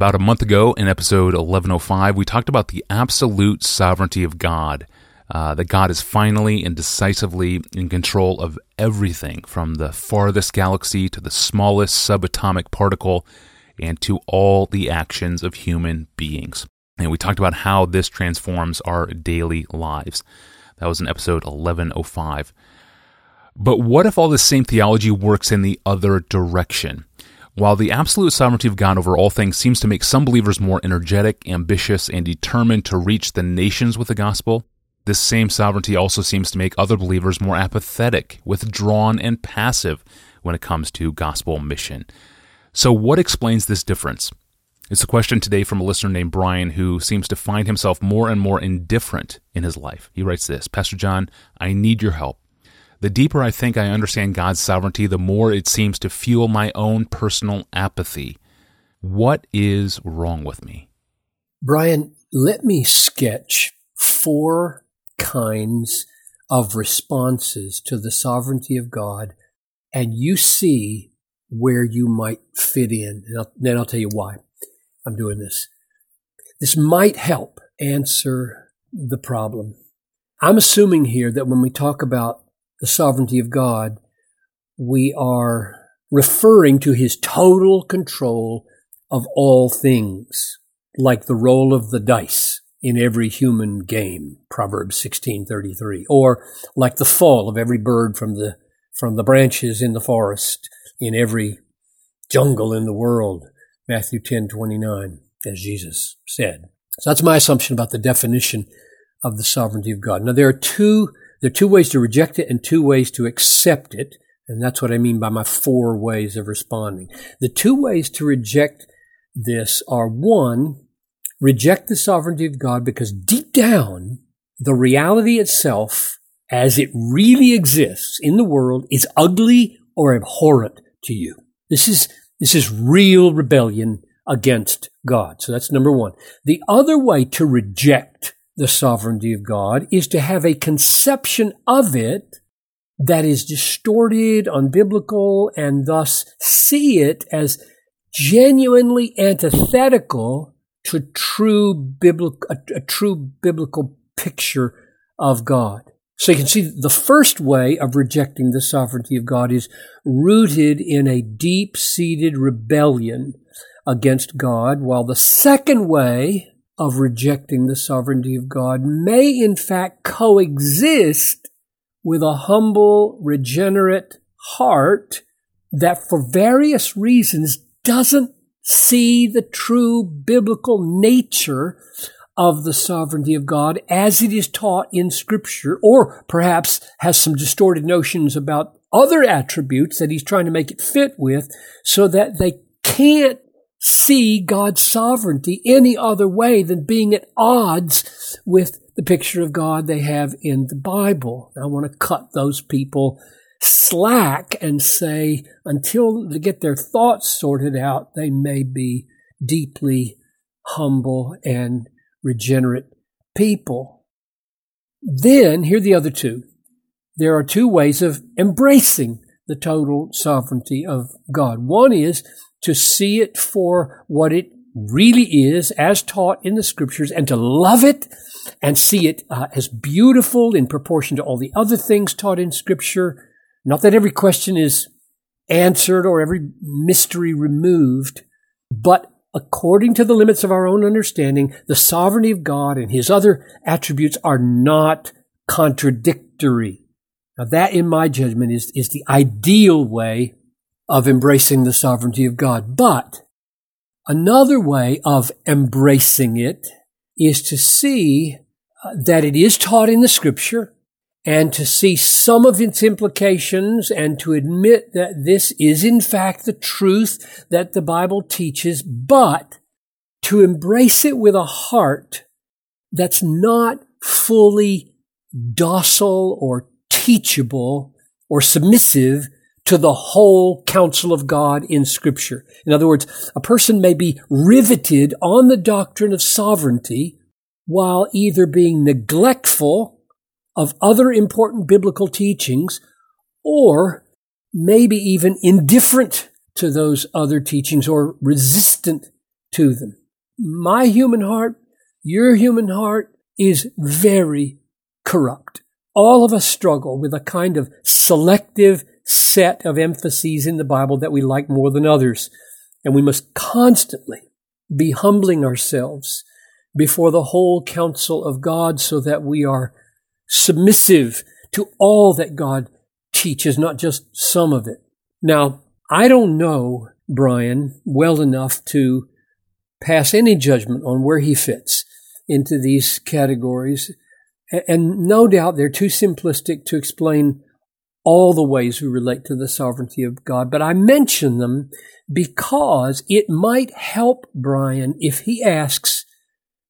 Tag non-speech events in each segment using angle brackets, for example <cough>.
about a month ago in episode 1105, we talked about the absolute sovereignty of God. Uh, that God is finally and decisively in control of everything from the farthest galaxy to the smallest subatomic particle and to all the actions of human beings. And we talked about how this transforms our daily lives. That was in episode 1105. But what if all this same theology works in the other direction? While the absolute sovereignty of God over all things seems to make some believers more energetic, ambitious, and determined to reach the nations with the gospel, this same sovereignty also seems to make other believers more apathetic, withdrawn, and passive when it comes to gospel mission. So, what explains this difference? It's a question today from a listener named Brian who seems to find himself more and more indifferent in his life. He writes this Pastor John, I need your help. The deeper I think I understand God's sovereignty, the more it seems to fuel my own personal apathy. What is wrong with me? Brian, let me sketch four kinds of responses to the sovereignty of God, and you see where you might fit in. And I'll, then I'll tell you why I'm doing this. This might help answer the problem. I'm assuming here that when we talk about the sovereignty of God, we are referring to his total control of all things, like the roll of the dice in every human game, Proverbs 16:33, or like the fall of every bird from the from the branches in the forest in every jungle in the world, Matthew 10:29, as Jesus said. So that's my assumption about the definition of the sovereignty of God. Now there are two there are two ways to reject it and two ways to accept it. And that's what I mean by my four ways of responding. The two ways to reject this are one, reject the sovereignty of God because deep down, the reality itself, as it really exists in the world, is ugly or abhorrent to you. This is, this is real rebellion against God. So that's number one. The other way to reject the sovereignty of God is to have a conception of it that is distorted, unbiblical, and thus see it as genuinely antithetical to true biblical, a, a true biblical picture of God. So you can see the first way of rejecting the sovereignty of God is rooted in a deep seated rebellion against God, while the second way of rejecting the sovereignty of God may in fact coexist with a humble, regenerate heart that for various reasons doesn't see the true biblical nature of the sovereignty of God as it is taught in scripture, or perhaps has some distorted notions about other attributes that he's trying to make it fit with so that they can't see God's sovereignty any other way than being at odds with the picture of God they have in the Bible. I want to cut those people slack and say until they get their thoughts sorted out, they may be deeply humble and regenerate people. Then, here are the other two. There are two ways of embracing the total sovereignty of God. One is to see it for what it really is as taught in the scriptures and to love it and see it uh, as beautiful in proportion to all the other things taught in scripture. Not that every question is answered or every mystery removed, but according to the limits of our own understanding, the sovereignty of God and his other attributes are not contradictory. Now that, in my judgment, is, is the ideal way of embracing the sovereignty of God. But another way of embracing it is to see uh, that it is taught in the scripture and to see some of its implications and to admit that this is in fact the truth that the Bible teaches, but to embrace it with a heart that's not fully docile or teachable or submissive to the whole counsel of God in scripture. In other words, a person may be riveted on the doctrine of sovereignty while either being neglectful of other important biblical teachings or maybe even indifferent to those other teachings or resistant to them. My human heart, your human heart is very corrupt. All of us struggle with a kind of selective set of emphases in the Bible that we like more than others. And we must constantly be humbling ourselves before the whole counsel of God so that we are submissive to all that God teaches, not just some of it. Now, I don't know Brian well enough to pass any judgment on where he fits into these categories. And no doubt they're too simplistic to explain all the ways we relate to the sovereignty of God. But I mention them because it might help Brian if he asks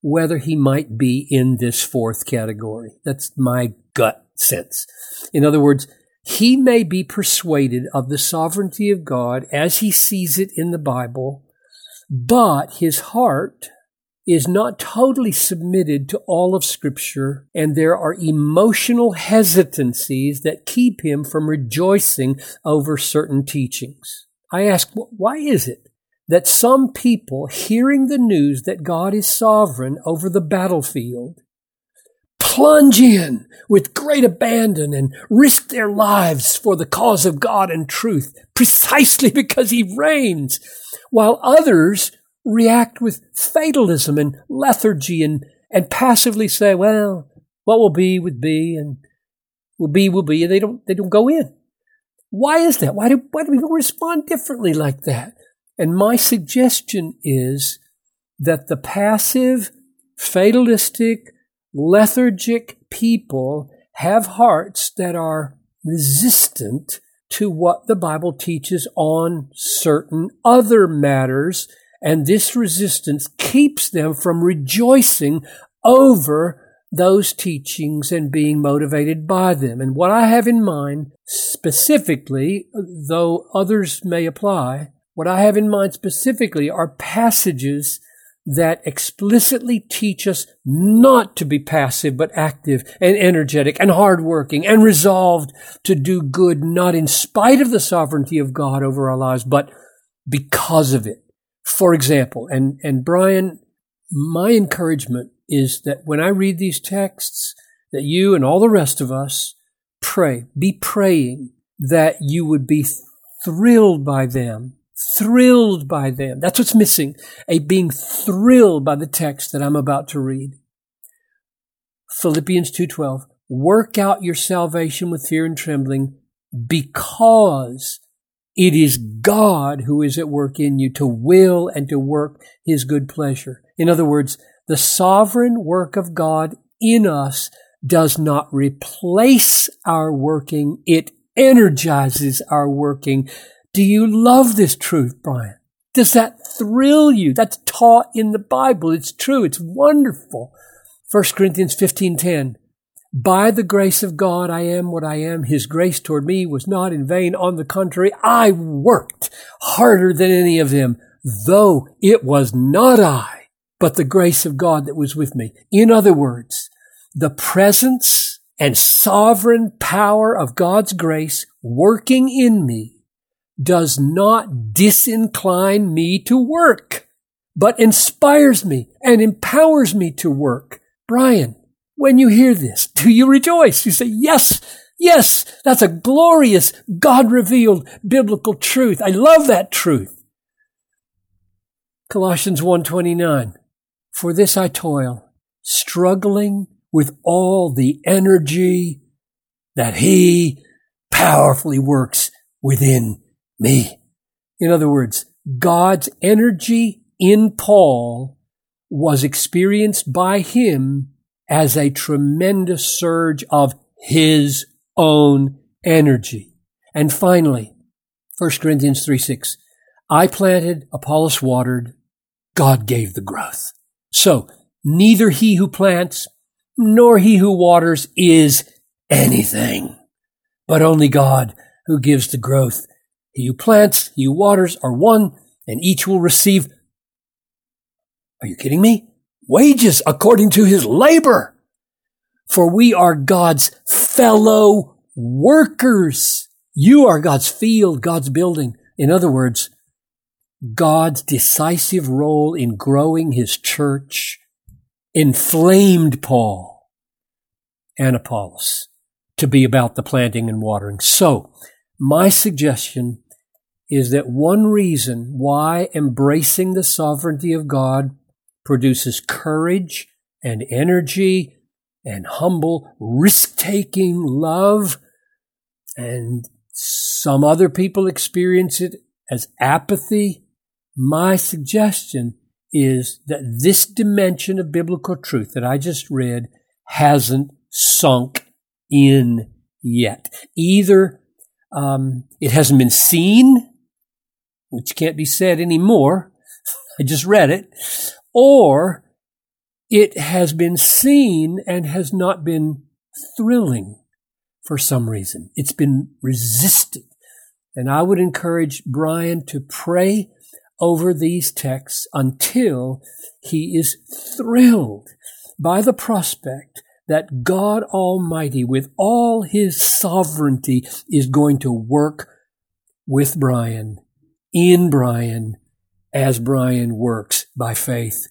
whether he might be in this fourth category. That's my gut sense. In other words, he may be persuaded of the sovereignty of God as he sees it in the Bible, but his heart is not totally submitted to all of Scripture, and there are emotional hesitancies that keep him from rejoicing over certain teachings. I ask, why is it that some people hearing the news that God is sovereign over the battlefield plunge in with great abandon and risk their lives for the cause of God and truth precisely because he reigns, while others react with fatalism and lethargy and, and passively say, well, what will be would be and will be will be, and they don't they don't go in. Why is that? Why do why do people respond differently like that? And my suggestion is that the passive, fatalistic, lethargic people have hearts that are resistant to what the Bible teaches on certain other matters and this resistance keeps them from rejoicing over those teachings and being motivated by them. And what I have in mind specifically, though others may apply, what I have in mind specifically are passages that explicitly teach us not to be passive, but active and energetic and hardworking and resolved to do good, not in spite of the sovereignty of God over our lives, but because of it. For example, and, and Brian, my encouragement is that when I read these texts, that you and all the rest of us pray, be praying that you would be thrilled by them, thrilled by them. That's what's missing, a being thrilled by the text that I'm about to read. Philippians 2:12 Work out your salvation with fear and trembling because it is God who is at work in you to will and to work his good pleasure. In other words, the sovereign work of God in us does not replace our working. It energizes our working. Do you love this truth, Brian? Does that thrill you? That's taught in the Bible. It's true. It's wonderful. 1 Corinthians 15:10 by the grace of God, I am what I am. His grace toward me was not in vain. On the contrary, I worked harder than any of them, though it was not I, but the grace of God that was with me. In other words, the presence and sovereign power of God's grace working in me does not disincline me to work, but inspires me and empowers me to work. Brian, when you hear this? Do you rejoice? You say, yes, yes, that's a glorious God revealed biblical truth. I love that truth. Colossians 1:29 For this I toil, struggling with all the energy that he powerfully works within me. In other words, God's energy in Paul was experienced by him as a tremendous surge of his own energy. And finally, 1 Corinthians 3 6, I planted, Apollos watered, God gave the growth. So neither he who plants nor he who waters is anything, but only God who gives the growth. He who plants, he who waters are one, and each will receive. Are you kidding me? Wages according to his labor. For we are God's fellow workers. You are God's field, God's building. In other words, God's decisive role in growing his church inflamed Paul and Apollos to be about the planting and watering. So, my suggestion is that one reason why embracing the sovereignty of God produces courage and energy and humble risk taking love and some other people experience it as apathy. My suggestion is that this dimension of biblical truth that I just read hasn't sunk in yet. Either um, it hasn't been seen, which can't be said anymore. <laughs> I just read it. Or it has been seen and has not been thrilling for some reason. It's been resisted. And I would encourage Brian to pray over these texts until he is thrilled by the prospect that God Almighty, with all his sovereignty, is going to work with Brian, in Brian, as Brian works by faith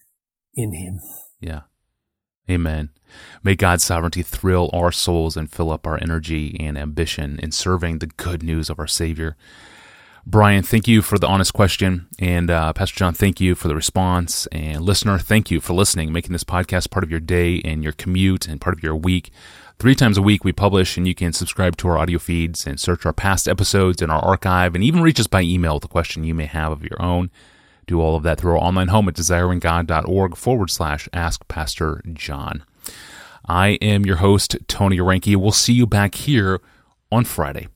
in him. Yeah. Amen. May God's sovereignty thrill our souls and fill up our energy and ambition in serving the good news of our Savior. Brian, thank you for the honest question. And uh, Pastor John, thank you for the response. And listener, thank you for listening, making this podcast part of your day and your commute and part of your week. Three times a week we publish, and you can subscribe to our audio feeds and search our past episodes in our archive and even reach us by email with a question you may have of your own. Do all of that through our online home at desiringgod.org forward slash ask Pastor John. I am your host, Tony Reinke. We'll see you back here on Friday.